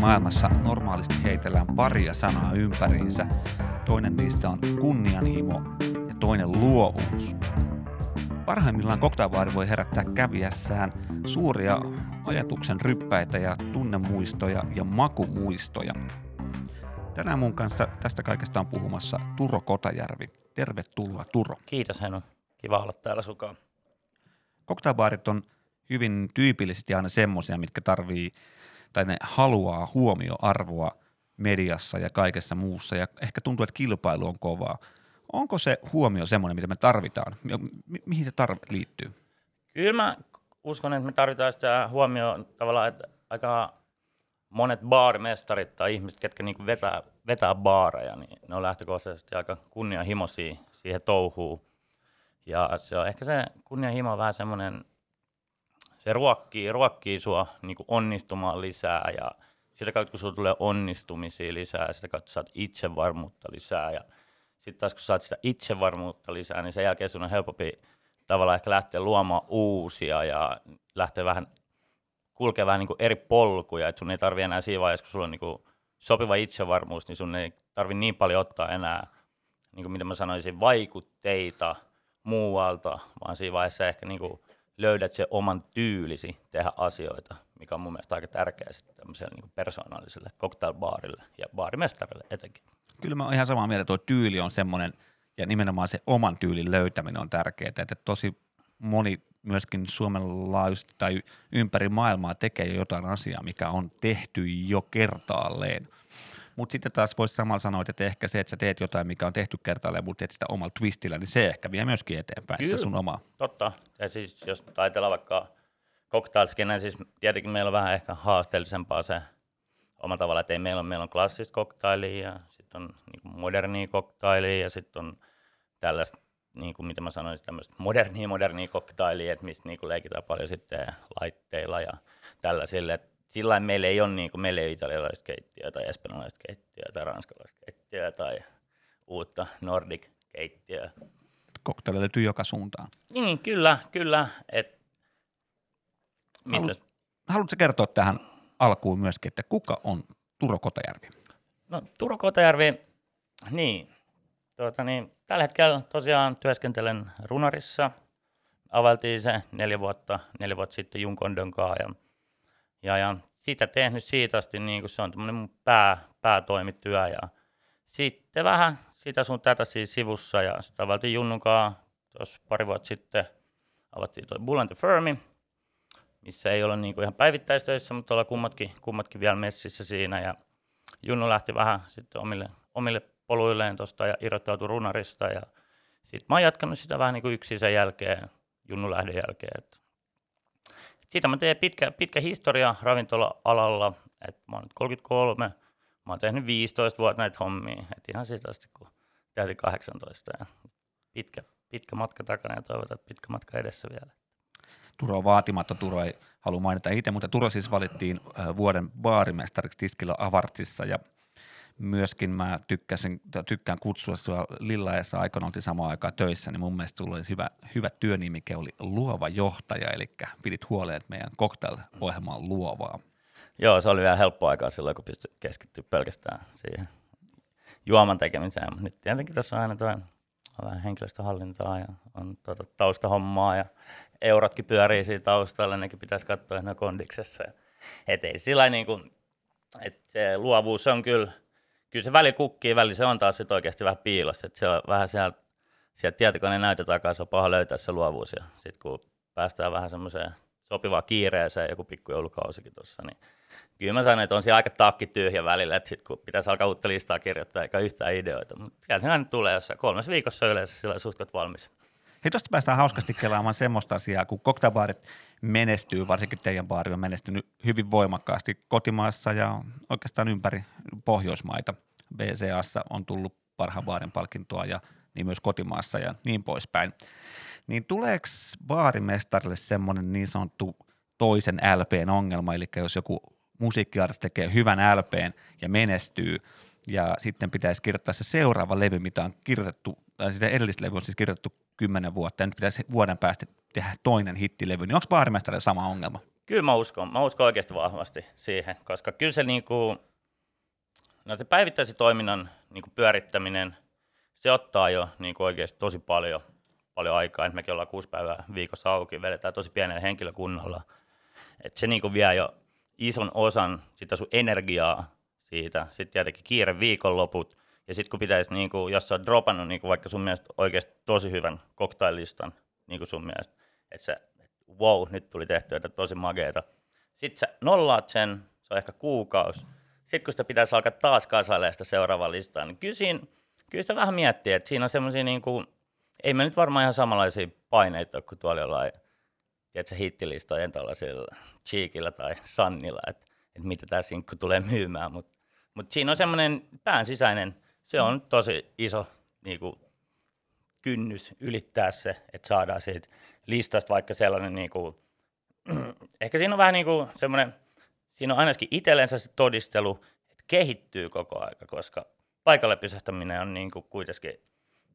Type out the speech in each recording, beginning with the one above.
maailmassa normaalisti heitellään paria sanaa ympäriinsä. Toinen niistä on kunnianhimo ja toinen luovuus. Parhaimmillaan koktailbaari voi herättää käviässään suuria ajatuksen ryppäitä ja tunnemuistoja ja makumuistoja. Tänään mun kanssa tästä kaikesta on puhumassa Turo Kotajärvi. Tervetuloa Turo. Kiitos Henu. Kiva olla täällä sukaan. Koktailbaarit on hyvin tyypillisesti aina semmoisia, mitkä tarvii tai ne haluaa huomioarvoa mediassa ja kaikessa muussa ja ehkä tuntuu, että kilpailu on kovaa. Onko se huomio semmoinen, mitä me tarvitaan? Mi- mihin se tarve liittyy? Kyllä mä uskon, että me tarvitaan sitä huomioon tavallaan, että aika monet baarimestarit tai ihmiset, ketkä niin vetää, vetää baareja, niin ne on lähtökohtaisesti aika kunnianhimoisia siihen touhuun. Ja se on ehkä se kunnianhimo on vähän semmoinen, se ruokkii, ruokkii sua niin onnistumaan lisää ja sitä kautta, kun sulla tulee onnistumisia lisää ja sitä kautta saat itsevarmuutta lisää ja sitten taas kun saat sitä itsevarmuutta lisää, niin sen jälkeen sun on helpompi tavallaan ehkä lähteä luomaan uusia ja lähteä vähän kulkee vähän niin eri polkuja, että sun ei tarvi enää siinä vaiheessa, kun sulla on niin sopiva itsevarmuus, niin sun ei tarvi niin paljon ottaa enää, niin kuin mitä mä sanoisin, vaikutteita muualta, vaan siinä vaiheessa ehkä niin kuin löydät se oman tyylisi tehdä asioita, mikä on mun mielestä aika tärkeää sitten tämmöiselle niin persoonalliselle cocktailbaarille ja baarimestarille etenkin. Kyllä mä oon ihan samaa mieltä, tuo tyyli on semmoinen, ja nimenomaan se oman tyylin löytäminen on tärkeää, että tosi moni myöskin Suomen laajuisesti tai ympäri maailmaa tekee jo jotain asiaa, mikä on tehty jo kertaalleen. Mutta sitten taas voisi samalla sanoa, että ehkä se, että sä teet jotain, mikä on tehty kertaalleen, mutta teet sitä omalla twistillä, niin se ehkä vie myöskin eteenpäin Kyllä. se sun oma. Totta. Ja siis jos ajatellaan vaikka cocktailskin, siis tietenkin meillä on vähän ehkä haasteellisempaa se oma tavalla, että ei meillä on, meillä on klassista cocktailia ja sitten on niin modernia cocktailia ja sitten on tällaista niin kuin mitä mä sanoin, tämmöistä modernia, modernia koktailia, että mistä niin kuin leikitään paljon sitten laitteilla ja tällaisille. Sillä meillä ei ole, niin kuin, meillä ei ole italialaista keittiöä tai espanjalaista keittiöä tai ranskalaista keittiöä tai uutta nordic keittiöä. Koktailla löytyy joka suuntaan. Niin, kyllä, kyllä. Et, mistä... Haluat, haluatko kertoa tähän alkuun myöskin, että kuka on Turo Kotajärvi? No Turo Kotajärvi, niin, tuota, niin Tällä hetkellä tosiaan työskentelen runarissa. Avaltiin se neljä vuotta, neljä vuotta sitten Junkondon kanssa ja, ja, ja sitä tehnyt siitä asti, niin kuin se on tämmöinen mun pää, päätoimityö ja sitten vähän sitä sun tätä siis sivussa ja sitten avaltiin Junnunkaan tuossa pari vuotta sitten avattiin tuo Bull and the Firmi, missä ei ole niin kuin ihan päivittäistöissä, mutta ollaan kummatkin, kummatkin vielä messissä siinä ja Junnu lähti vähän sitten omille, omille poluilleen tuosta ja irrottautui runarista. Ja sitten mä oon jatkanut sitä vähän niin kuin yksin sen jälkeen, Junnu lähden jälkeen. Et siitä mä teen pitkä, pitkä historia ravintola-alalla. Et mä oon nyt 33, mä oon tehnyt 15 vuotta näitä hommia. Et ihan siitä asti, kun täytin 18. Ja pitkä, pitkä matka takana ja toivotaan, että pitkä matka edessä vielä. Turo on vaatimatta, Turo ei halua mainita itse, mutta Turo siis valittiin vuoden baarimestariksi Tiskillä Avartsissa ja myöskin mä tykkäsin, tykkään kutsua sua Lillaessa aikana oltiin samaan aikaan töissä, niin mun mielestä sulla oli hyvä, hyvä työnimike, oli luova johtaja, eli pidit huoleen, että meidän cocktail-ohjelma on luovaa. Joo, se oli vielä helppo aikaa silloin, kun pystyi keskittyä pelkästään siihen juoman tekemiseen. Nyt tietenkin tässä on aina toi vähän henkilöstöhallintaa ja on tuota taustahommaa ja eurotkin pyörii siinä taustalla, nekin pitäisi katsoa ihan kondiksessa. Et ei sillä niin kuin, että se luovuus on kyllä – kyllä se väli kukkii, väli se on taas sit oikeasti vähän piilossa, että se on vähän sieltä, sieltä tietokoneen näytö takaa, se on paha löytää se luovuus ja sitten kun päästään vähän semmoiseen sopivaan kiireeseen, joku pikkujoulukausikin tuossa, niin kyllä mä sanon, että on siellä aika takki tyhjä välillä, että sitten kun pitäisi alkaa uutta listaa kirjoittaa, eikä yhtään ideoita, mutta sieltä tulee jossain kolmessa viikossa yleensä sillä suht valmis. Hei, tuosta päästään hauskasti kelaamaan semmoista asiaa, kun koktailbaarit menestyy, varsinkin teidän baari on menestynyt hyvin voimakkaasti kotimaassa ja oikeastaan ympäri Pohjoismaita. BCAssa on tullut parhaan baarin palkintoa ja niin myös kotimaassa ja niin poispäin. Niin tuleeko baarimestarille semmoinen niin sanottu toisen LPn ongelma, eli jos joku musiikkiartisti tekee hyvän LPn ja menestyy, ja sitten pitäisi kirjoittaa se seuraava levy, mitä on kirjoitettu, tai sitä edellistä levy on siis kirjoitettu kymmenen vuotta, ja nyt pitäisi vuoden päästä tehdä toinen hittilevy, niin onko baarimestarilla sama ongelma? Kyllä mä uskon, mä uskon oikeasti vahvasti siihen, koska kyllä se niinku, no se päivittäisen toiminnan niinku pyörittäminen, se ottaa jo niinku oikeasti tosi paljon, paljon aikaa, että mekin ollaan kuusi päivää viikossa auki, vedetään tosi pienellä henkilökunnalla, että se niinku vie jo ison osan sitä sun energiaa siitä, sitten tietenkin kiire viikonloput, ja sitten kun pitäisi, niinku, jos sä oot dropannut niinku vaikka sun mielestä oikeasti tosi hyvän cocktaillistan, niinku sun mielestä, että se, wow, nyt tuli tehty että tosi mageeta. Sitten sä nollaat sen, se on ehkä kuukausi. Sitten kun sitä pitäisi alkaa taas kasailemaan sitä seuraavaa listaa, niin kyllä, siinä, kyllä sitä vähän miettii, että siinä on semmoisia, niin kuin, ei me nyt varmaan ihan samanlaisia paineita ole kuin tuolla jollain, tiedätkö, hittilistojen tuollaisilla Cheekillä tai Sannilla, että, että mitä tämä sinkku tulee myymään, mutta mut siinä on semmoinen pään sisäinen, se on tosi iso niin kuin, kynnys ylittää se, että saadaan siitä listasta vaikka sellainen, niin kuin, ehkä siinä on vähän niin kuin semmoinen, siinä on ainakin itsellensä se todistelu, että kehittyy koko aika, koska paikalle pysähtäminen on niin kuin kuitenkin,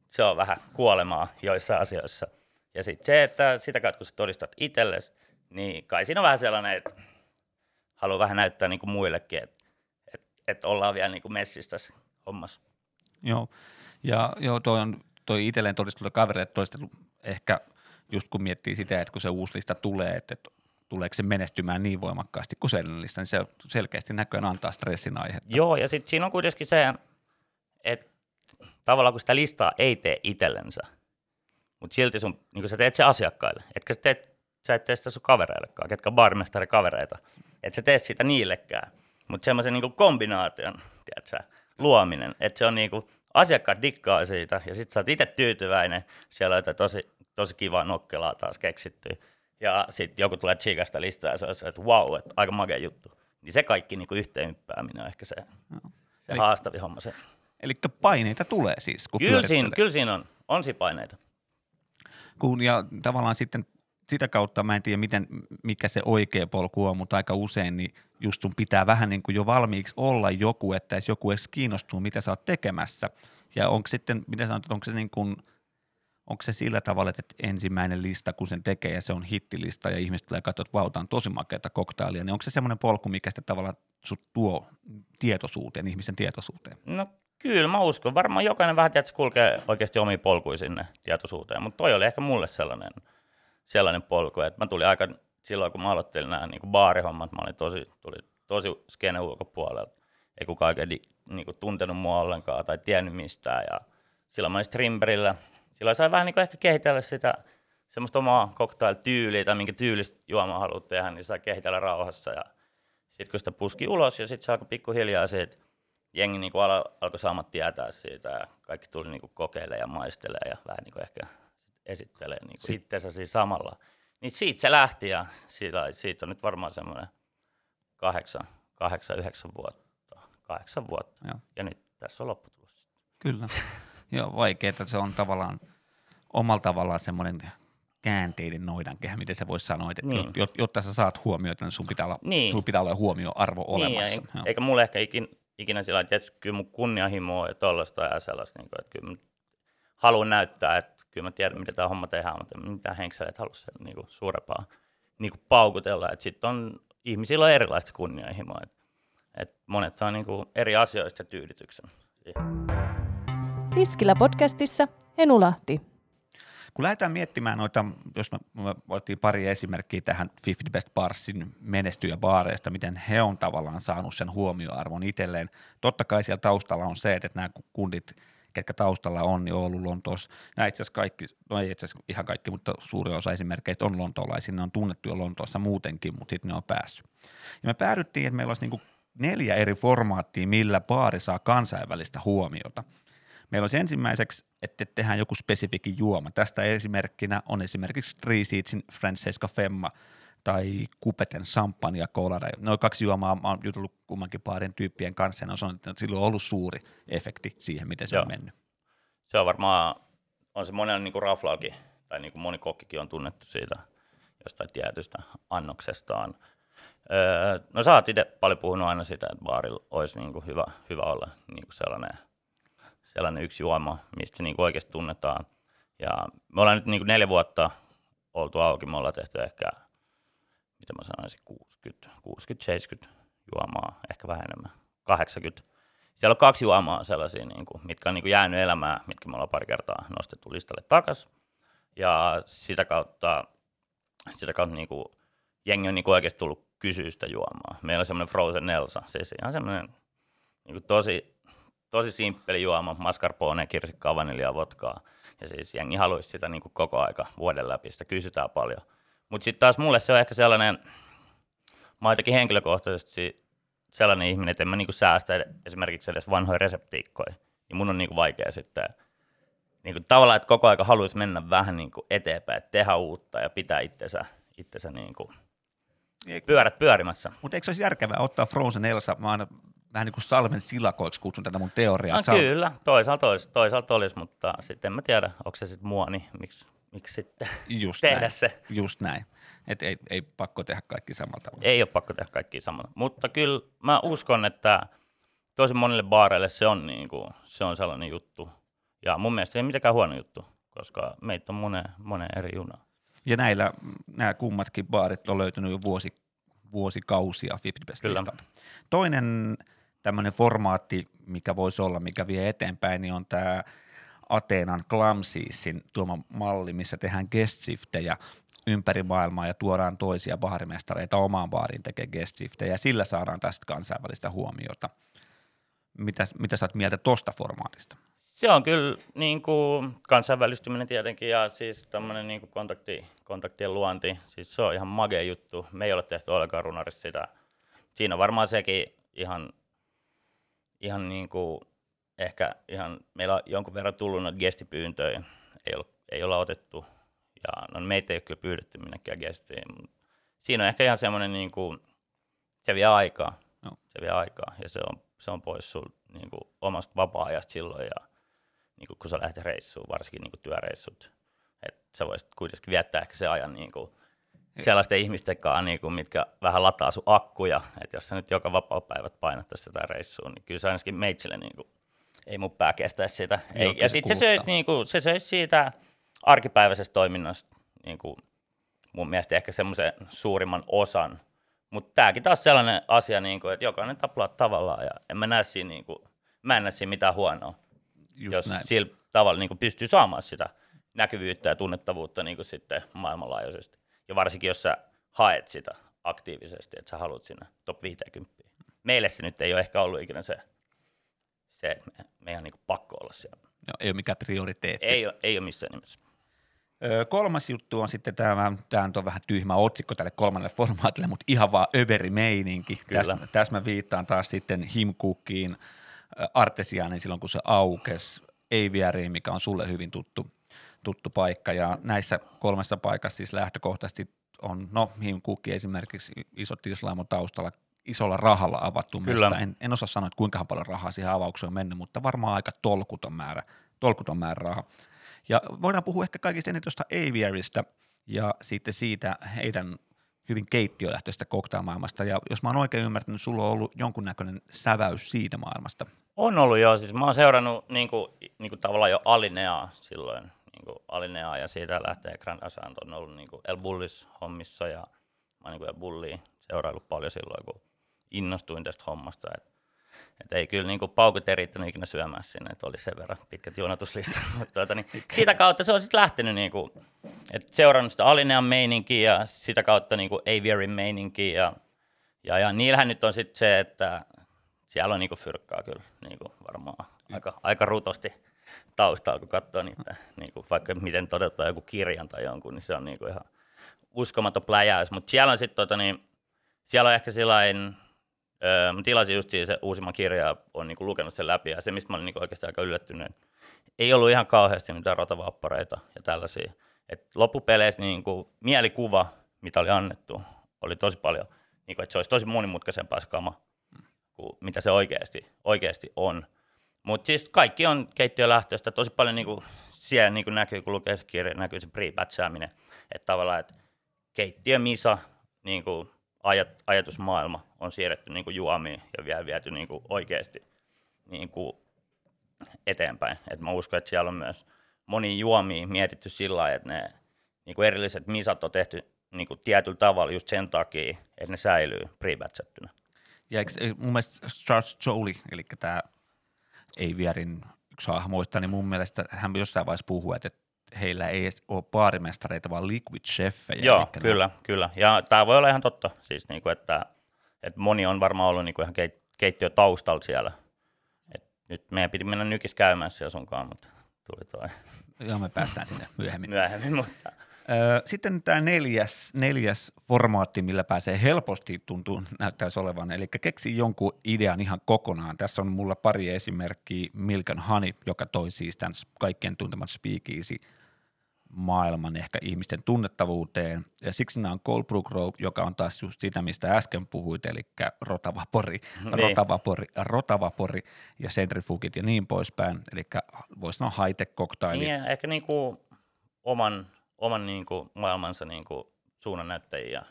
se on vähän kuolemaa joissa asioissa. Ja sitten se, että sitä kautta kun sä todistat itsellesi, niin kai siinä on vähän sellainen, että haluaa vähän näyttää niin kuin muillekin, että, että, ollaan vielä niin kuin messissä tässä hommassa. Joo, ja joo, toi on toi itselleen todistelu kavereille todistelu ehkä just kun miettii sitä, että kun se uusi lista tulee, että, että tuleeko se menestymään niin voimakkaasti kuin sellainen lista, niin se selkeästi näköjään antaa stressin aihetta. Joo, ja sitten siinä on kuitenkin se, että tavallaan kun sitä listaa ei tee itsellensä, mutta silti sun, niin kun sä teet se asiakkaille, etkä sä, teet, sä et tee sitä sun kavereillekaan, ketkä on barmestari kavereita, et sä tee sitä niillekään, mutta semmoisen niin kombinaation, tiedätkö, luominen, että se on niin kuin, asiakkaat dikkaa siitä ja sitten sä oot itse tyytyväinen, siellä on jotain tosi, tosi kivaa nokkelaa taas keksitty. Ja sitten joku tulee Chigasta listaa ja se on se, että wow, että aika makea juttu. Niin se kaikki niin yhteen yppääminen on ehkä se, no. se Eli, haastavi homma. Se. Eli paineita tulee siis, kun kyllä siinä, kyllä siinä on, on siinä paineita. Kun, ja tavallaan sitten sitä kautta mä en tiedä, miten, mikä se oikea polku on, mutta aika usein niin just sun pitää vähän niin kuin jo valmiiksi olla joku, että jos joku edes kiinnostuu, mitä sä oot tekemässä. Ja onko sitten, mitä sanot, onko se niin kuin, onko se sillä tavalla, että ensimmäinen lista, kun sen tekee ja se on hittilista ja ihmiset tulee katsoa, että vau, on tosi makeata koktailia, niin onko se semmoinen polku, mikä sitten tavallaan sut tuo tietoisuuteen, ihmisen tietoisuuteen? No kyllä, mä uskon. Varmaan jokainen vähän tiedät, kulkee oikeasti omiin polkuihin sinne tietoisuuteen, mutta toi oli ehkä mulle sellainen, sellainen polku, että mä tulin aika silloin, kun mä aloittelin nämä niin baarihommat, mä olin tosi, tuli tosi skene ulkopuolelta. Ei kukaan oikein niin kuin, tuntenut mua ollenkaan tai tiennyt mistään. Ja silloin mä olin Strimberillä. Silloin sai vähän niin kuin, ehkä kehitellä sitä semmoista omaa cocktail-tyyliä tai minkä tyylistä juomaa haluat tehdä, niin sai kehitellä rauhassa. Ja sitten kun sitä puski ulos ja sitten se alkoi pikkuhiljaa siitä, jengi niin kuin al- alkoi saamaan tietää siitä ja kaikki tuli niin kuin kokeilemaan ja maistelemaan ja vähän niin kuin ehkä esittelee niin kuin itseensä siinä samalla. Niin siitä se lähti ja siitä, siitä on nyt varmaan semmoinen kahdeksan, kahdeksan, yhdeksän vuotta. Kahdeksan vuotta. Joo. Ja nyt tässä on lopputulos. Kyllä. Joo, vaikeaa. Se on tavallaan omalla tavallaan semmoinen käänteiden noidankehä, miten se voisi sanoa, että niin. jotta sä saat huomioita, niin sun pitää olla, niin. sun pitää olla huomioarvo niin, olemassa. Niin, eikä mulle ehkä ikin, ikinä sillä että kyllä mun kunnianhimoa ja tollaista ja sellaista, niin kuin, että kyllä haluan näyttää, että kyllä mä tiedän, miten tämä homma tehdään, mutta mitä henkseleet halua sen niin kuin suurempaa niin kuin paukutella. Sitten on, ihmisillä on erilaista kunnianhimoa. Et, et monet saa niin kuin eri asioista tyydytyksen. Tiskillä podcastissa Henu Lahti. Kun lähdetään miettimään noita, jos me, me otettiin pari esimerkkiä tähän 50 Best Barsin menestyjäbaareista, miten he on tavallaan saanut sen huomioarvon itselleen. Totta kai siellä taustalla on se, että nämä kundit – ketkä taustalla on, niin ollut Lontoossa. Nämä itse asiassa kaikki, no ei itse asiassa ihan kaikki, mutta suuri osa esimerkkeistä on lontoolaisia, ne on tunnettu jo Lontoossa muutenkin, mutta sitten ne on päässyt. Ja me päädyttiin, että meillä olisi niin neljä eri formaattia, millä baari saa kansainvälistä huomiota. Meillä olisi ensimmäiseksi, että tehdään joku spesifiki juoma. Tästä esimerkkinä on esimerkiksi Three Seatsin Francesca Femma, tai Kupeten Champagne ja Colada. Noin kaksi juomaa, mä oon jutellut kummankin paarin tyyppien kanssa, ja on sanonut, että sillä on ollut suuri efekti siihen, miten se Joo. on mennyt. Se on varmaan, on se monen niin raflaakin, tai niin kuin moni kokkikin on tunnettu siitä jostain tietystä annoksestaan. Öö, no sä oot itse paljon puhunut aina sitä, että baarilla olisi niin kuin hyvä, hyvä olla niin kuin sellainen, sellainen yksi juoma, mistä se niin kuin oikeasti tunnetaan. Ja me ollaan nyt niin kuin neljä vuotta oltu auki, me ollaan tehty ehkä, mitä mä sanoisin, 60, 60-70 juomaa, ehkä vähän enemmän, 80. Siellä on kaksi juomaa sellaisia, niin kuin, mitkä on niin kuin jäänyt elämään, mitkä me ollaan pari kertaa nostettu listalle takaisin. Ja sitä kautta, sitä kautta niin kuin, jengi on niin kuin oikeasti tullut kysyä sitä juomaa. Meillä on semmoinen Frozen Elsa, siis ihan semmoinen niin kuin tosi, tosi simppeli juoma, mascarpone, kirsikkaa, vanilja, vodkaa. Ja siis jengi haluaisi sitä niin kuin koko aika vuoden läpi, sitä kysytään paljon. Mutta sitten taas mulle se on ehkä sellainen, mä oon henkilökohtaisesti sellainen ihminen, että en mä niinku säästä esimerkiksi edes vanhoja reseptiikkoja. Niin mun on niinku vaikea sitten niinku tavallaan, että koko aika haluaisi mennä vähän niinku eteenpäin, että tehdä uutta ja pitää itsensä, itsensä niinku pyörät pyörimässä. Mutta eikö se olisi järkevää ottaa Frozen Elsa vaan vähän niin kuin salmen silakoiksi kutsun tätä mun teoriaa? No, kyllä, toisaalta olisi, toisaalta olisi, mutta sitten en mä tiedä, onko se sitten mua, niin miksi, miksi sitten Just tehdä näin. se. Just näin. Et ei, ei pakko tehdä kaikki samalla tavalla. Ei ole pakko tehdä kaikkia samalla. Mutta kyllä mä uskon, että tosi monille baareille se on, niin kuin, se on sellainen juttu. Ja mun mielestä ei mitenkään huono juttu, koska meitä on moneen, moneen eri junaa. Ja näillä nämä kummatkin baarit on löytynyt jo vuosi, vuosikausia 50 Best Kyllä. listalta. Toinen tämmöinen formaatti, mikä voisi olla, mikä vie eteenpäin, niin on tämä Ateenan Clumsiesin tuoma malli, missä tehdään guest ympäri maailmaa ja tuodaan toisia baarimestareita omaan baariin tekemään guest shiftejä ja sillä saadaan tästä kansainvälistä huomiota. Mitä, mitä sä oot mieltä tosta formaatista? Se on kyllä niin kuin kansainvälistyminen tietenkin ja siis tämmöinen niin kontakti, kontaktien luonti. Siis se on ihan magea juttu. Me ei ole tehty ollenkaan runarissa sitä. Siinä on varmaan sekin ihan, ihan niin kuin ehkä ihan, meillä on jonkun verran tullut noita gestipyyntöjä. Ei, ole, ei olla otettu ja no meitä ei ole kyllä pyydetty minnekään gestiin. Siinä on ehkä ihan semmoinen niin kuin, se vie aikaa. Joo. Se vie aikaa ja se on, se on pois sul niin kuin, omasta vapaa-ajasta silloin ja niin kuin, kun sä lähdet reissuun, varsinkin niin kuin työreissut. Että sä voisit kuitenkin viettää ehkä se ajan niin kuin, sellaisten ihmisten kanssa, niin kuin, mitkä vähän lataa sun akkuja. Että jos sä nyt joka vapaa-päivät painattaisi jotain reissuun, niin kyllä se ainakin meitsille niin kuin, ei mun pää kestäisi sitä. Ei, ja sitten se söisi, niin kuin, se söisi siitä arkipäiväisestä toiminnasta niin kuin, mun mielestä ehkä semmoisen suurimman osan. Mutta tämäkin taas sellainen asia, niin kuin, että jokainen taplaa tavallaan ja en mä näe siinä, niin kuin, mä en näe siinä mitään huonoa Just jos näin. sillä tavalla niin kuin pystyy saamaan sitä näkyvyyttä ja tunnettavuutta niin kuin sitten maailmanlaajuisesti. Ja varsinkin, jos sä haet sitä aktiivisesti, että sä haluat sinne top 50. Meille se nyt ei ole ehkä ollut ikinä se, se että me, meidän on niin pakko olla siellä. Joo, ei ole mikään prioriteetti. Ei ole, ei ole missään nimessä. Öö, kolmas juttu on sitten tämä, tämä on vähän tyhmä otsikko tälle kolmannelle formaatille, mutta ihan vaan överimeininki. Kyllä. Tässä, tässä mä viittaan taas sitten Himcookiin, ö, Artesiaaniin silloin, kun se aukesi, Aviariin, mikä on sulle hyvin tuttu, tuttu paikka. Ja näissä kolmessa paikassa siis lähtökohtaisesti on, no Himcooki esimerkiksi iso tislaamo taustalla, isolla rahalla avattu Kyllä. mesta. En, en osaa sanoa, että kuinka paljon rahaa siihen avaukseen on mennyt, mutta varmaan aika tolkuton määrä, tolkuton määrä rahaa. Ja voidaan puhua ehkä kaikista eniten tuosta Aviarista ja sitten siitä heidän hyvin keittiölähtöistä cocktailmaailmasta. Ja jos mä oon oikein ymmärtänyt, sulla on ollut jonkunnäköinen säväys siitä maailmasta. On ollut jo, siis mä oon seurannut niin kuin, niin kuin tavallaan jo Alineaa silloin, niin kuin Alineaa ja siitä lähtee Grand Asant on ollut niin kuin El Bullis hommissa ja mä oon niin kuin El Bullia seuraillut paljon silloin, kun innostuin tästä hommasta. Et, et ei kyllä niin kuin paukut ei riittänyt ikinä syömään sinne, että oli sen verran pitkät jonotuslistat. Mutta tuota, niin, siitä kautta se on sitten lähtenyt, niin kuin, että seurannut sitä Alinean meininkiä ja sitä kautta niin kuin Aviarin meininkiä ja, ja, ja niillähän nyt on sitten se, että siellä on niinku fyrkkaa kyllä niinku varmaan aika, aika rutosti taustalla, kun katsoo niitä, niinku, vaikka miten toteuttaa joku kirjan tai jonkun, niin se on niinku ihan uskomaton pläjäys. Mutta siellä on sitten, tota, niin, siellä on ehkä sellainen, öö, mä tilasin just se uusimman kirja ja olen niinku lukenut sen läpi, ja se, mistä mä olin niinku oikeasti aika yllättynyt, ei ollut ihan kauheasti mitään rotavappareita ja tällaisia. Et loppupeleissä niinku, mielikuva, mitä oli annettu, oli tosi paljon, niinku, että se olisi tosi monimutkaisempaa se kama kuin mitä se oikeasti, oikeasti on. Mutta siis kaikki on keittiölähtöistä. Tosi paljon niinku, siellä niinku näkyy, kun lukee se kirja, näkyy se pre-batchaaminen. Että tavallaan, että keittiö Misa niinku, ajat, ajatusmaailma on siirretty niin kuin juomiin ja vielä viety niin kuin oikeasti niin kuin eteenpäin. Et mä uskon, että siellä on myös moni juomia mietitty sillä lailla, että ne niin kuin erilliset misat on tehty niin kuin tietyllä tavalla just sen takia, että ne säilyy pre Ja eikö, mun mielestä Charles Jolie, eli tämä ei vierin yksi hahmoista, niin mun mielestä hän jossain vaiheessa puhuu, että heillä ei edes ole baarimestareita, vaan liquid chefejä. Joo, kyllä, ne... kyllä. Ja tämä voi olla ihan totta, siis niinku, että, että moni on varmaan ollut niinku ihan keit, keittiö taustalla siellä. Et nyt meidän piti mennä nykis käymään siellä sunkaan, mutta tuli toi. Joo, me päästään sinne myöhemmin. myöhemmin, mutta sitten tämä neljäs, neljäs formaatti, millä pääsee helposti tuntuu näyttäisi olevan, eli keksi jonkun idean ihan kokonaan. Tässä on mulla pari esimerkkiä, Milk and Honey, joka toi siis tämän kaikkien tuntemat speakeasy maailman ehkä ihmisten tunnettavuuteen. Ja siksi nämä on Cold Brew Grow, joka on taas just sitä, mistä äsken puhuit, eli rotavapori, niin. rotavapori, rotavapori ja centrifugit ja niin poispäin. Eli voisi sanoa high-tech cocktaili. Niin, ehkä niin kuin oman oman niin kuin, maailmansa niin kuin, suunnannäyttäjiä ja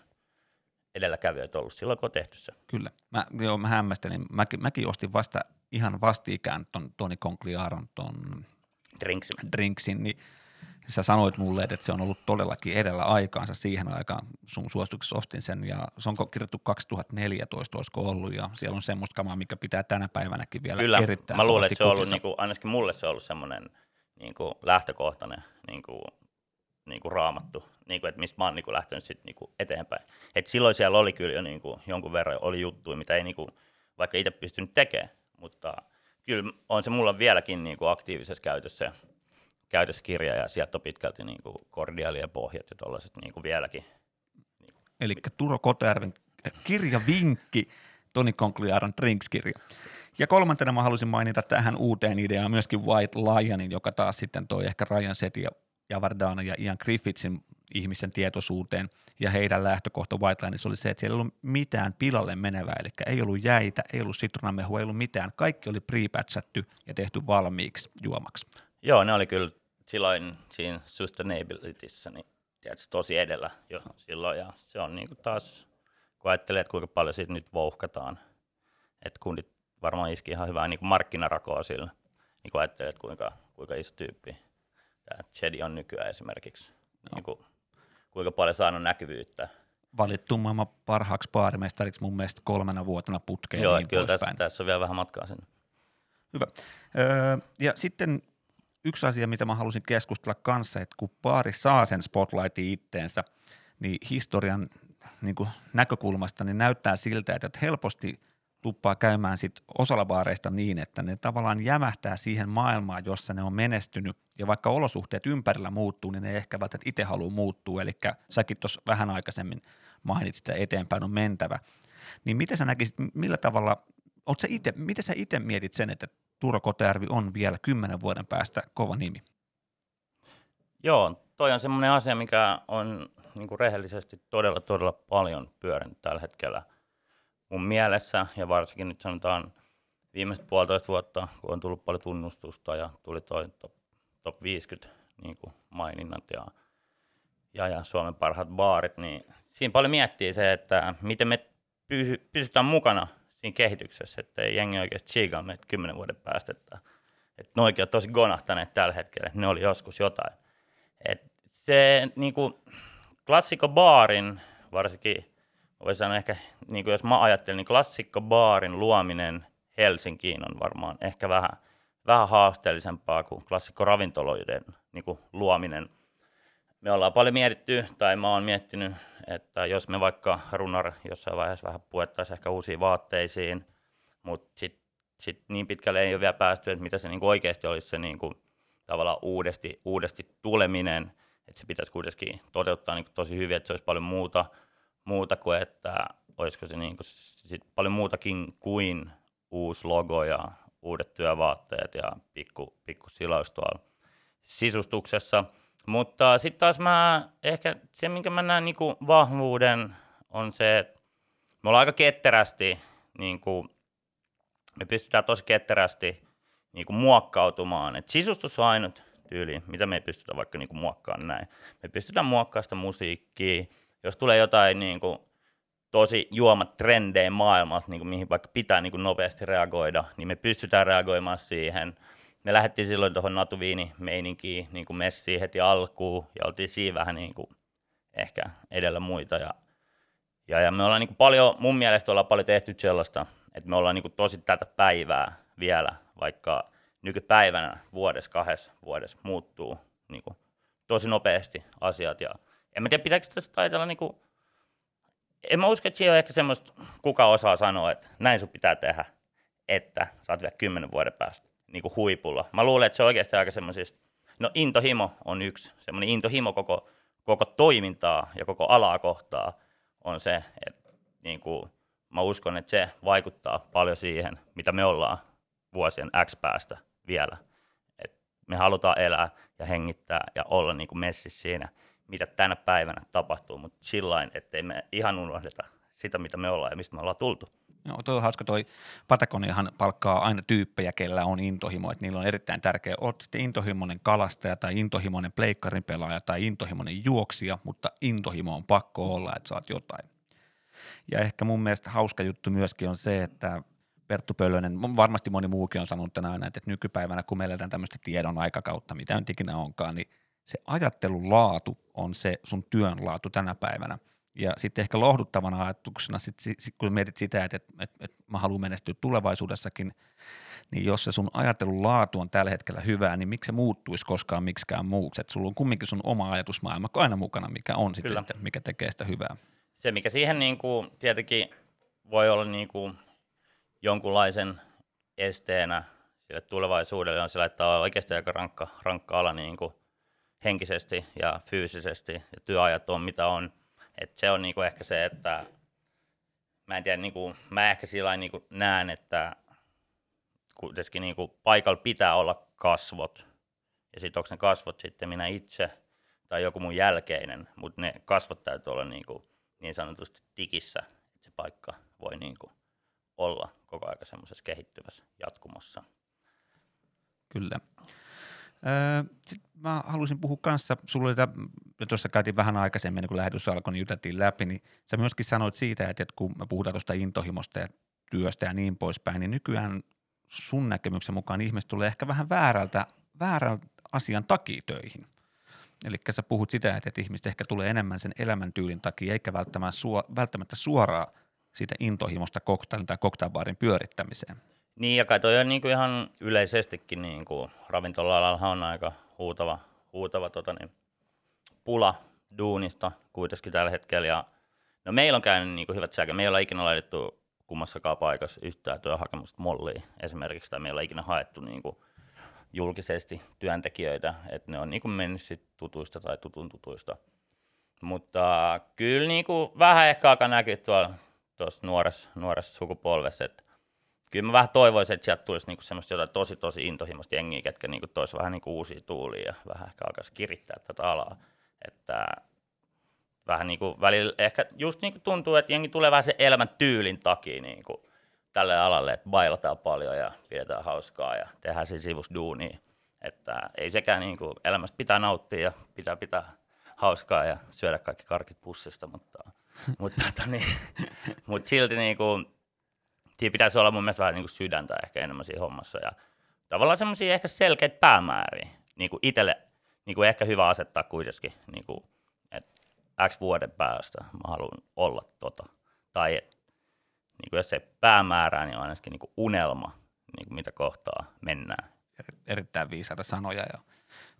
edelläkävijöitä ollut silloin, kun on tehty se. Kyllä. Mä, joo, mä hämmästelin. Mäkin, mäkin ostin vasta ihan vastikään ton Toni Concliaron ton Drinksin. Drinksin, niin sä sanoit mulle, että se on ollut todellakin edellä aikaansa siihen aikaan. Sun suosituksessa ostin sen ja se on kirjoittu 2014, olisiko ollut, ja siellä on semmoista kamaa, mikä pitää tänä päivänäkin vielä Kyllä, erittäin mä luulen, että se on ollut, niin kuin, ainakin mulle se on ollut semmoinen niin kuin lähtökohtainen niin kuin niin kuin raamattu, niin kuin, että mistä mä oon niin kuin lähtenyt sit, niin kuin eteenpäin. Et silloin siellä oli kyllä jo niin kuin, jonkun verran oli juttuja, mitä ei niin kuin, vaikka itse pystynyt tekemään, mutta kyllä on se mulla vieläkin niin kuin aktiivisessa käytössä, käytössä kirja ja sieltä on pitkälti niin kuin kordiaalien pohjat ja tällaiset niin kuin vieläkin. Eli Turo Kotajärven kirjavinkki, Toni Concliaron Drinks-kirja. Ja kolmantena mä halusin mainita tähän uuteen ideaan myöskin White Lionin, joka taas sitten toi ehkä Ryan Setin ja Javardana ja Ian Griffithsin ihmisten tietoisuuteen, ja heidän lähtökohta White Lineissa oli se, että siellä ei ollut mitään pilalle menevää, eli ei ollut jäitä, ei ollut sitronamehua, ei ollut mitään, kaikki oli pre ja tehty valmiiksi juomaksi. Joo, ne oli kyllä silloin siinä sustainabilityssä niin tiedätkö, tosi edellä jo silloin, ja se on niin kuin taas, kun ajattelee, että kuinka paljon siitä nyt vouhkataan, että kundit varmaan iski ihan hyvää niin kuin markkinarakoa sillä, niin kun ajattelee, että kuinka, kuinka iso tyyppi tämä Jedi on nykyään esimerkiksi. No. Niin kuin, kuinka paljon saanut näkyvyyttä. Valittu maailman parhaaksi baarimestariksi mun mielestä kolmena vuotena putkeen. Joo, niin kyllä tässä, tässä on vielä vähän matkaa sinne. Hyvä. Öö, ja sitten yksi asia, mitä mä halusin keskustella kanssa, että kun baari saa sen spotlightin itteensä, niin historian niin kuin näkökulmasta niin näyttää siltä, että helposti – tuppaa käymään sit osalla baareista niin, että ne tavallaan jämähtää siihen maailmaan, jossa ne on menestynyt, ja vaikka olosuhteet ympärillä muuttuu, niin ne ehkä välttämättä itse haluaa muuttua, eli säkin tuossa vähän aikaisemmin mainitsit, että eteenpäin on mentävä. Niin miten sä näkisit, millä tavalla, sä ite, miten sä itse mietit sen, että Turo Kotajärvi on vielä kymmenen vuoden päästä kova nimi? Joo, toi on semmoinen asia, mikä on niin kuin rehellisesti todella, todella paljon pyörinyt tällä hetkellä – mun mielessä, ja varsinkin nyt sanotaan viimeiset puolitoista vuotta, kun on tullut paljon tunnustusta ja tuli toi top, top 50 niin kuin maininnat ja, ja, ja Suomen parhaat baarit, niin siinä paljon miettii se, että miten me py, pysytään mukana siinä kehityksessä, että jengi oikeasti chiikaa meitä kymmenen vuoden päästä, että, että ne oikein on tosi gonahtaneet tällä hetkellä, ne oli joskus jotain. Et se niin kuin, klassikko baarin, varsinkin voisi sanoa ehkä, niin kuin jos mä ajattelen, niin klassikko baarin luominen Helsinkiin on varmaan ehkä vähän, vähän haasteellisempaa kuin klassikko ravintoloiden niin kuin luominen. Me ollaan paljon mietitty, tai mä oon miettinyt, että jos me vaikka runar jossain vaiheessa vähän puettaisiin ehkä uusiin vaatteisiin, mutta sitten sit niin pitkälle ei ole vielä päästy, että mitä se niin kuin oikeasti olisi se niin kuin, tavallaan uudesti, uudesti tuleminen, että se pitäisi kuitenkin toteuttaa niin kuin tosi hyvin, että se olisi paljon muuta – muuta kuin, että olisiko se niin kuin sit paljon muutakin kuin uusi logo ja uudet työvaatteet ja pikku, pikku silaus tuolla sisustuksessa. Mutta sitten taas mä ehkä se, minkä mä näen niin vahvuuden, on se, että me ollaan aika ketterästi, niin kuin, me pystytään tosi ketterästi niin kuin muokkautumaan. Et sisustus on ainut tyyli, mitä me ei pystytä vaikka niin kuin muokkaamaan näin. Me pystytään muokkaamaan sitä musiikkia, jos tulee jotain niin kuin, tosi juomat trendejä maailmassa, niin kuin mihin vaikka pitää niin kuin nopeasti reagoida, niin me pystytään reagoimaan siihen. Me lähdettiin silloin tuohon Natuviini-meininkiin niin kuin messiin heti alkuun ja oltiin siinä vähän niin kuin ehkä edellä muita. Ja, ja, ja me ollaan niin kuin paljon, mun mielestä ollaan paljon tehty sellaista, että me ollaan niin kuin tosi tätä päivää vielä, vaikka nykypäivänä vuodessa, kahdessa vuodessa muuttuu niin kuin tosi nopeasti asiat. Ja en mä tiedä, pitääkö tästä ajatella niin kuin en mä usko, että siellä on ehkä semmoista, kuka osaa sanoa, että näin sun pitää tehdä, että oot vielä kymmenen vuoden päästä niin kuin huipulla. Mä luulen, että se on oikeasti aika semmoisista, no intohimo on yksi, semmoinen intohimo koko, koko toimintaa ja koko alaa kohtaa on se, että niin kuin, mä uskon, että se vaikuttaa paljon siihen, mitä me ollaan vuosien X päästä vielä. Et me halutaan elää ja hengittää ja olla niin kuin messissä siinä – mitä tänä päivänä tapahtuu, mutta sillä ettei me ihan unohdeta sitä, mitä me ollaan ja mistä me ollaan tultu. Joo, tuo on hauska. Toi Patagoniahan palkkaa aina tyyppejä, kellä on intohimo, että niillä on erittäin tärkeä. Olet sitten intohimoinen kalastaja tai intohimoinen pleikkarin pelaaja tai intohimoinen juoksija, mutta intohimo on pakko olla, että saat jotain. Ja ehkä mun mielestä hauska juttu myöskin on se, että Perttu Pölönen, varmasti moni muukin on sanonut tänään, että nykypäivänä kun me eletään tämmöistä tiedon aikakautta, mitä nyt ikinä onkaan, niin se ajattelun laatu on se sun työn laatu tänä päivänä. Ja sitten ehkä lohduttavana ajatuksena, sit, sit, kun mietit sitä, että, että, että, että mä haluan menestyä tulevaisuudessakin, niin jos se sun ajattelun laatu on tällä hetkellä hyvää, niin miksi se muuttuisi koskaan miksikään muuksi? Että sulla on kumminkin sun oma ajatusmaailma aina mukana, mikä on sitten sitä, mikä tekee sitä hyvää. Se, mikä siihen niin kuin, tietenkin voi olla niin kuin jonkunlaisen esteenä sille tulevaisuudelle, on sillä, että on oikeasti aika rankka, rankka ala niin kuin henkisesti ja fyysisesti ja työajat on mitä on. Et se on niinku ehkä se, että mä en tiedä, niinku, mä ehkä sillä niinku näen, että kuitenkin niinku paikalla pitää olla kasvot. Ja sitten onko ne kasvot sitten minä itse tai joku mun jälkeinen, mutta ne kasvot täytyy olla niinku niin sanotusti tikissä, että se paikka voi niinku olla koko ajan semmoisessa kehittyvässä jatkumossa. Kyllä. Sitten mä haluaisin puhua kanssa, sulla oli tuossa käytiin vähän aikaisemmin, kun lähetys alkoi, niin juteltiin läpi, niin sä myöskin sanoit siitä, että kun me puhutaan tuosta intohimosta ja työstä ja niin poispäin, niin nykyään sun näkemyksen mukaan ihmiset tulee ehkä vähän väärältä, väärältä asian takia töihin. Eli sä puhut sitä, että ihmiset ehkä tulee enemmän sen elämäntyylin takia, eikä välttämättä suoraan siitä intohimosta koktailin tai koktailbaarin pyörittämiseen. Niin, ja kai toi on niin kuin ihan yleisestikin niin kuin ravintola-alalla on aika huutava, huutava tota niin, pula duunista kuitenkin tällä hetkellä. Ja, no meillä on käynyt niin kuin hyvät säkä. Me ei olla ikinä laitettu kummassakaan paikassa yhtään työhakemusta molliin esimerkiksi, tai meillä ei ikinä haettu niin kuin julkisesti työntekijöitä, että ne on niin kuin mennyt sit tutuista tai tutun tutuista. Mutta kyllä niin kuin vähän ehkä alkaa näkyä tuolla tuossa nuoressa, nuoressa sukupolvessa, että kyllä mä vähän toivoisin, että sieltä tulisi niinku semmoista jotain tosi tosi intohimoista jengiä, ketkä niinku toisi vähän niinku uusia tuulia ja vähän ehkä alkaisi kirittää tätä alaa. Että vähän niinku välillä ehkä just niinku tuntuu, että jengi tulee vähän sen elämän tyylin takia niinku tälle alalle, että bailataan paljon ja pidetään hauskaa ja tehdään siinä sivussa duunia. Että ei sekään niinku, elämästä pitää nauttia ja pitää pitää hauskaa ja syödä kaikki karkit pussista, mutta, mutta, tota, niin, mutta silti niinku, siinä pitäisi olla mun mielestä vähän niin kuin sydäntä ehkä enemmän siinä hommassa ja tavallaan semmoisia ehkä selkeitä päämääriä, niin kuin itselle niin kuin ehkä hyvä asettaa kuitenkin, niin kuin, että X vuoden päästä mä haluan olla tota. Tai et, niin kuin jos se päämäärää, niin on ainakin niin kuin unelma, niin kuin mitä kohtaa mennään. Erittäin viisaita sanoja ja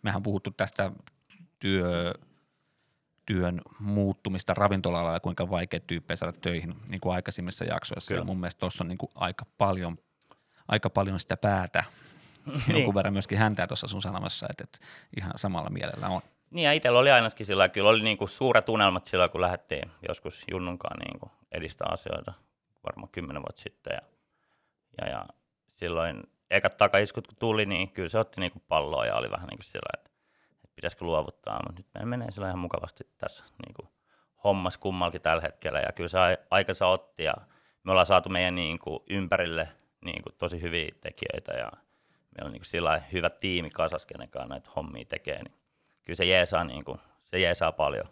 mehän on puhuttu tästä työ, työn muuttumista ravintola ja kuinka vaikea tyyppejä saada töihin niin kuin aikaisemmissa jaksoissa. Kyllä. Ja mun mielestä tuossa on niin kuin aika, paljon, aika paljon sitä päätä. niin. Jonkun verran myöskin häntä tuossa sun sanomassa, että, että ihan samalla mielellä on. Niin ja itsellä oli ainakin sillä kyllä oli niin kuin suuret unelmat silloin, kun lähdettiin joskus Junnunkaan niin kuin edistää asioita varmaan kymmenen vuotta sitten. Ja, ja, ja silloin ekat takaiskut kun tuli, niin kyllä se otti niin kuin palloa ja oli vähän niin kuin sillä, että pitäisikö luovuttaa, mutta nyt meillä menee sillä ihan mukavasti tässä niin kuin, hommas kummalkin tällä hetkellä, ja kyllä se aikansa otti, ja me ollaan saatu meidän niin kuin, ympärille niin kuin, tosi hyviä tekijöitä, ja meillä on niin kuin, sillä hyvä tiimi kasas, kenen kanssa näitä hommia tekee, niin kyllä se jeesaa, niin kuin, se jeesaa paljon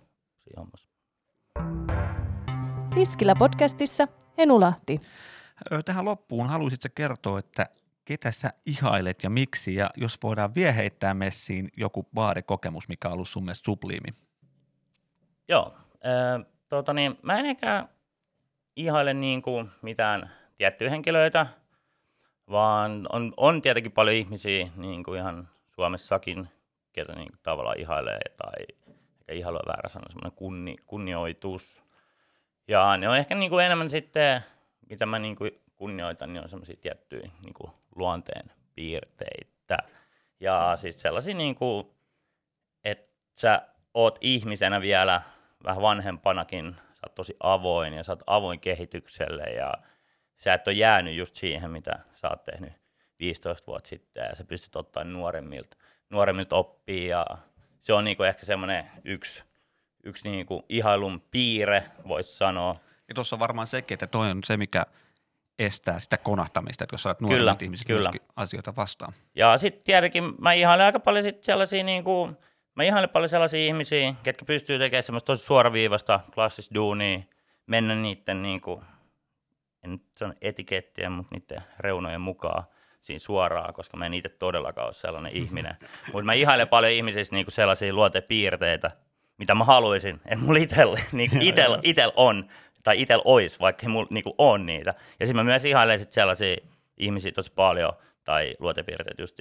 siinä hommassa. Tiskillä podcastissa Henulahti. Ö, Tähän loppuun haluaisitko kertoa, että ketä sä ihailet ja miksi, ja jos voidaan vielä heittää messiin joku baarikokemus, mikä on ollut sun mielestä subliimi. Joo, äh, tota niin, mä en ehkä ihaile niin kuin mitään tiettyjä henkilöitä, vaan on, on tietenkin paljon ihmisiä niin kuin ihan Suomessakin, ketä niin kuin tavallaan ihailee tai ehkä ihailu on väärä sana, semmoinen kunni, kunnioitus. Ja ne on ehkä niin kuin enemmän sitten, mitä mä niin kuin kunnioitan, niin on semmoisia tiettyjä niin kuin luonteen piirteitä. Ja siis sellaisia, niin kuin, että sä oot ihmisenä vielä vähän vanhempanakin, sä oot tosi avoin ja sä oot avoin kehitykselle ja sä et ole jäänyt just siihen, mitä sä oot tehnyt 15 vuotta sitten ja sä pystyt ottaa nuoremmilta, nuoremmilta oppia ja se on niinku ehkä semmoinen yksi, yksi niinku ihailun piirre, voisi sanoa. Ja tuossa varmaan sekin, että toi on se, mikä estää sitä konahtamista, että jos Kyllä, nuoremmat ihmiset kyllä. asioita vastaan. Ja sitten tietenkin mä ihailen aika paljon sit sellaisia, niinku, mä ihailen paljon sellaisia ihmisiä, ketkä pystyy tekemään semmoista tosi suoraviivasta, klassista duunia, mennä niiden niinku, en nyt sano etikettiä, mutta niiden reunojen mukaan siinä suoraan, koska mä en itse todellakaan ole sellainen ihminen. Mutta mä ihailen paljon ihmisistä niinku sellaisia luontepiirteitä, mitä mä haluaisin, että mulla itel, niinku itel, itel on, tai itel ois, vaikka ei mulla niinku on niitä. Ja sitten mä myös ihailen sit sellaisia ihmisiä tosi paljon, tai luontepiirteitä just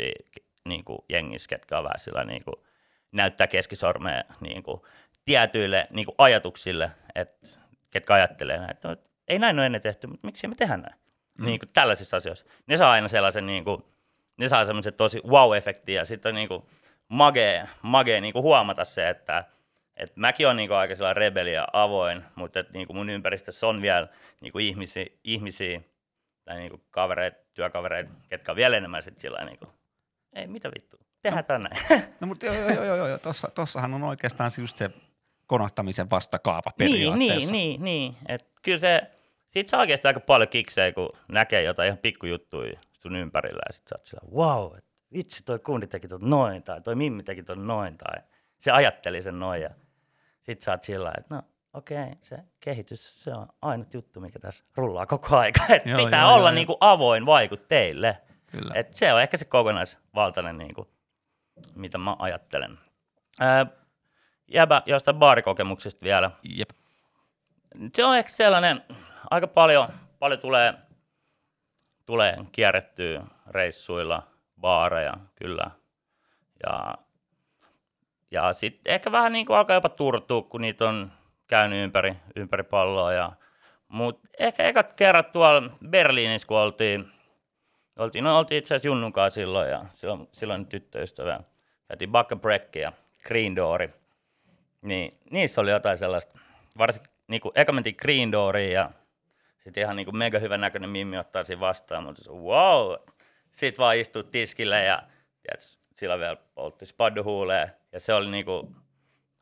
niinku jengissä, ketkä on vähän sillä niinku, näyttää keskisormea niinku, tietyille niinku, ajatuksille, että ketkä ajattelee näin, että no, ei näin ole ennen tehty, mutta miksi me tehdä näin? Mm. Niin kuin tällaisissa asioissa. Ne saa aina sellaisen, niin kuin, ne saa semmoisen tosi wow-efektiä ja sitten on niin kuin magee, magee niin kuin huomata se, että et mäkin olen niin kuin aika sellainen rebeli ja avoin, mutta et niin kuin mun ympäristössä on vielä niin kuin ihmisiä, ihmisiä tai niin kuin kavereita, työkavereita, ketkä on vielä enemmän sitten sillä niin kuin, ei mitä vittu, tehdään tänne. No mutta joo, joo, joo, joo, joo. Tossa, tossahan on oikeastaan just se konahtamisen vastakaava niin, periaatteessa. niin, niin, niin. Et kyllä se, siitä saa oikeasti aika paljon kiksejä, kun näkee jotain ihan pikkujuttuja sun ympärillä ja sit sä oot sillä, wow, et vitsi toi kundi teki ton noin tai toi mimmi teki ton noin tai se ajatteli sen noin ja sit sä oot sillä että no okei, okay, se kehitys, se on ainut juttu, mikä tässä rullaa koko aika. Et Joo, pitää joo, olla joo, niinku avoin vaikutteille. Kyllä. Et se on ehkä se kokonaisvaltainen, niinku, mitä mä ajattelen. Ää, jäbä jostain baarikokemuksesta vielä. Jep. Se on ehkä sellainen, aika paljon, paljon tulee, tulee kierrettyä reissuilla, baareja, kyllä. Ja, ja sitten ehkä vähän niin kuin alkaa jopa turtua, kun niitä on käynyt ympäri, ympäri palloa. Ja, Mutta ehkä ekat kerrat tuolla Berliinissä, kun oltiin, oltiin, no oltiin itse asiassa Junnunkaan silloin ja silloin, silloin tyttöystävä. Käytiin Bacca Breck ja Green Doori. Niin niissä oli jotain sellaista, varsinkin niin kuin, eka mentiin Green Dooriin ja sitten ihan niin kuin mega hyvän näköinen mimmi ottaa siinä vastaan, mutta wow, sitten vaan istuu tiskille ja tiedät, sillä vielä poltti spadduhuuleen ja se oli niin kuin,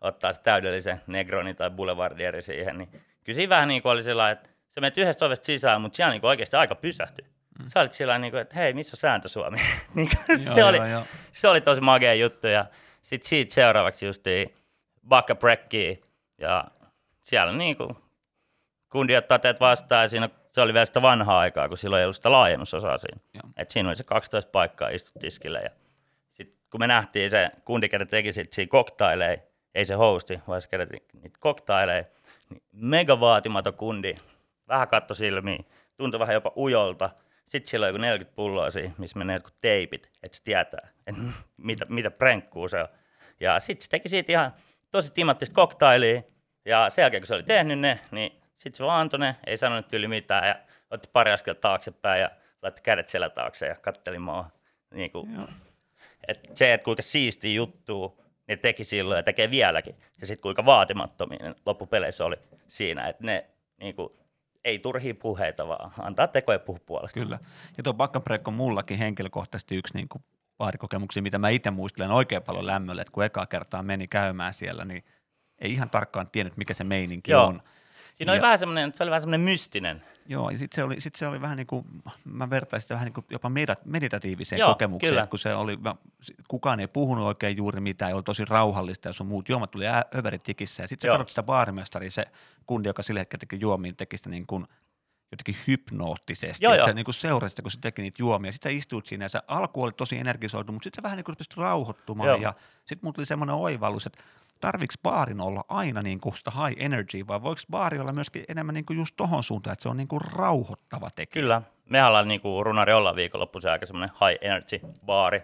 ottaa se täydellisen Negroni tai Boulevardieri siihen, niin kyllä siinä vähän niin kuin oli sillä että sä menet yhdestä ovesta sisään, mutta siellä niin kuin oikeasti aika pysähtyi. Mm. Sä olit sillä niin kuin, että hei, missä on sääntö Suomi? niin kuin, se, Joo, oli, joo, se oli tosi magea juttu ja sitten siitä seuraavaksi justiin Breckiin ja siellä niin kuin kundi ottaa teet vastaan ja siinä, se oli vielä sitä vanhaa aikaa, kun silloin ei ollut sitä laajennusosaa siinä. Joo. Et siinä oli se 12 paikkaa istut tiskille ja kun me nähtiin se kundi, ketä teki siinä koktaileja, ei se hosti, vaan se keräti niitä koktaileja, niin mega vaatimaton kundi, vähän katto silmiin, tuntui vähän jopa ujolta. Sitten sillä on joku 40 pulloa siinä, missä menee jotkut teipit, että se tietää, että mitä, mitä prenkkuu se on. Ja sitten se teki siitä ihan tosi timattista koktailia, ja sen jälkeen kun se oli tehnyt ne, niin sitten se vaan antoi ne, ei sanonut yli mitään, ja otti pari askel taaksepäin ja laittoi kädet selän taakse ja katteli mua. Niin kuin. Et se, että kuinka siistiä juttu ne teki silloin ja tekee vieläkin, ja sitten kuinka vaatimattomia ne loppupeleissä oli siinä, että ne niin kuin, ei turhia puheita, vaan antaa tekoja puhua puolesta. Kyllä. Ja tuo Bakkabrek on mullakin henkilökohtaisesti yksi niin kuin baarikokemuksia, mitä mä itse muistelen oikein paljon lämmölle, että kun ekaa kertaa meni käymään siellä, niin ei ihan tarkkaan tiennyt, mikä se meininki Joo. on. Siinä oli Ja- vähän semmoinen, se oli vähän semmoinen mystinen. Joo, ja sitten se, oli, sit se oli vähän niin kuin, mä vertaisin sitä vähän niin kuin jopa medita- meditatiiviseen Joo, kokemukseen, kyllä. kun se oli, mä, kukaan ei puhunut oikein juuri mitään, oli tosi rauhallista, ja sun muut juomat tuli överit tikissä, ja sitten sä katsot sitä baarimestaria, se kundi, joka sillä hetkellä teki juomiin, teki sitä niin kuin jotenkin hypnoottisesti, Joo, joo. sä niin kuin seurasit sitä, kun se teki niitä juomia, sitten sä istuit siinä, ja sä alku oli tosi energisoitu, mutta sitten sä vähän niin kuin rauhoittumaan, Joo. ja sitten mulla tuli semmoinen oivallus, että tarviiko baarin olla aina niin kuin sitä high energy, vai voiko baari olla myöskin enemmän niin kuin just tohon suuntaan, että se on niin kuin rauhoittava tekijä? Kyllä, me ollaan niinku runari olla viikonloppuisin aika semmoinen high energy baari,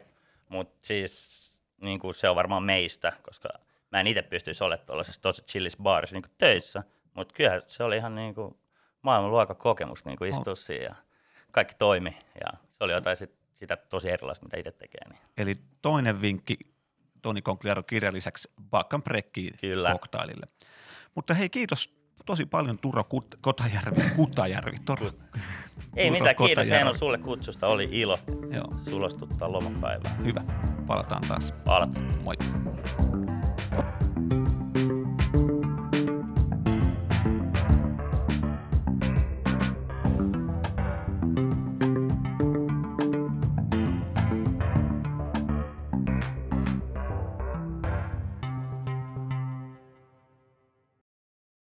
mutta siis niinku se on varmaan meistä, koska mä en itse pystyisi olemaan tuollaisessa tosi chillis baarissa niinku töissä, mutta kyllä se oli ihan niinku maailmanluokan kokemus niinku istua siinä ja kaikki toimi ja se oli jotain sit, sitä tosi erilaista, mitä itse tekee. Niin. Eli toinen vinkki Toni Concliaro kirjan lisäksi Bakkan Kyllä. koktailille. Mutta hei, kiitos tosi paljon Turo Kut- Kotajärvi, Kutajärvi, Toro. Ei mitään, kiitos. Heino sulle kutsusta, oli ilo Joo, sulostuttaa lomapäivää. hyvä. Palataan taas. Palataan. Moi.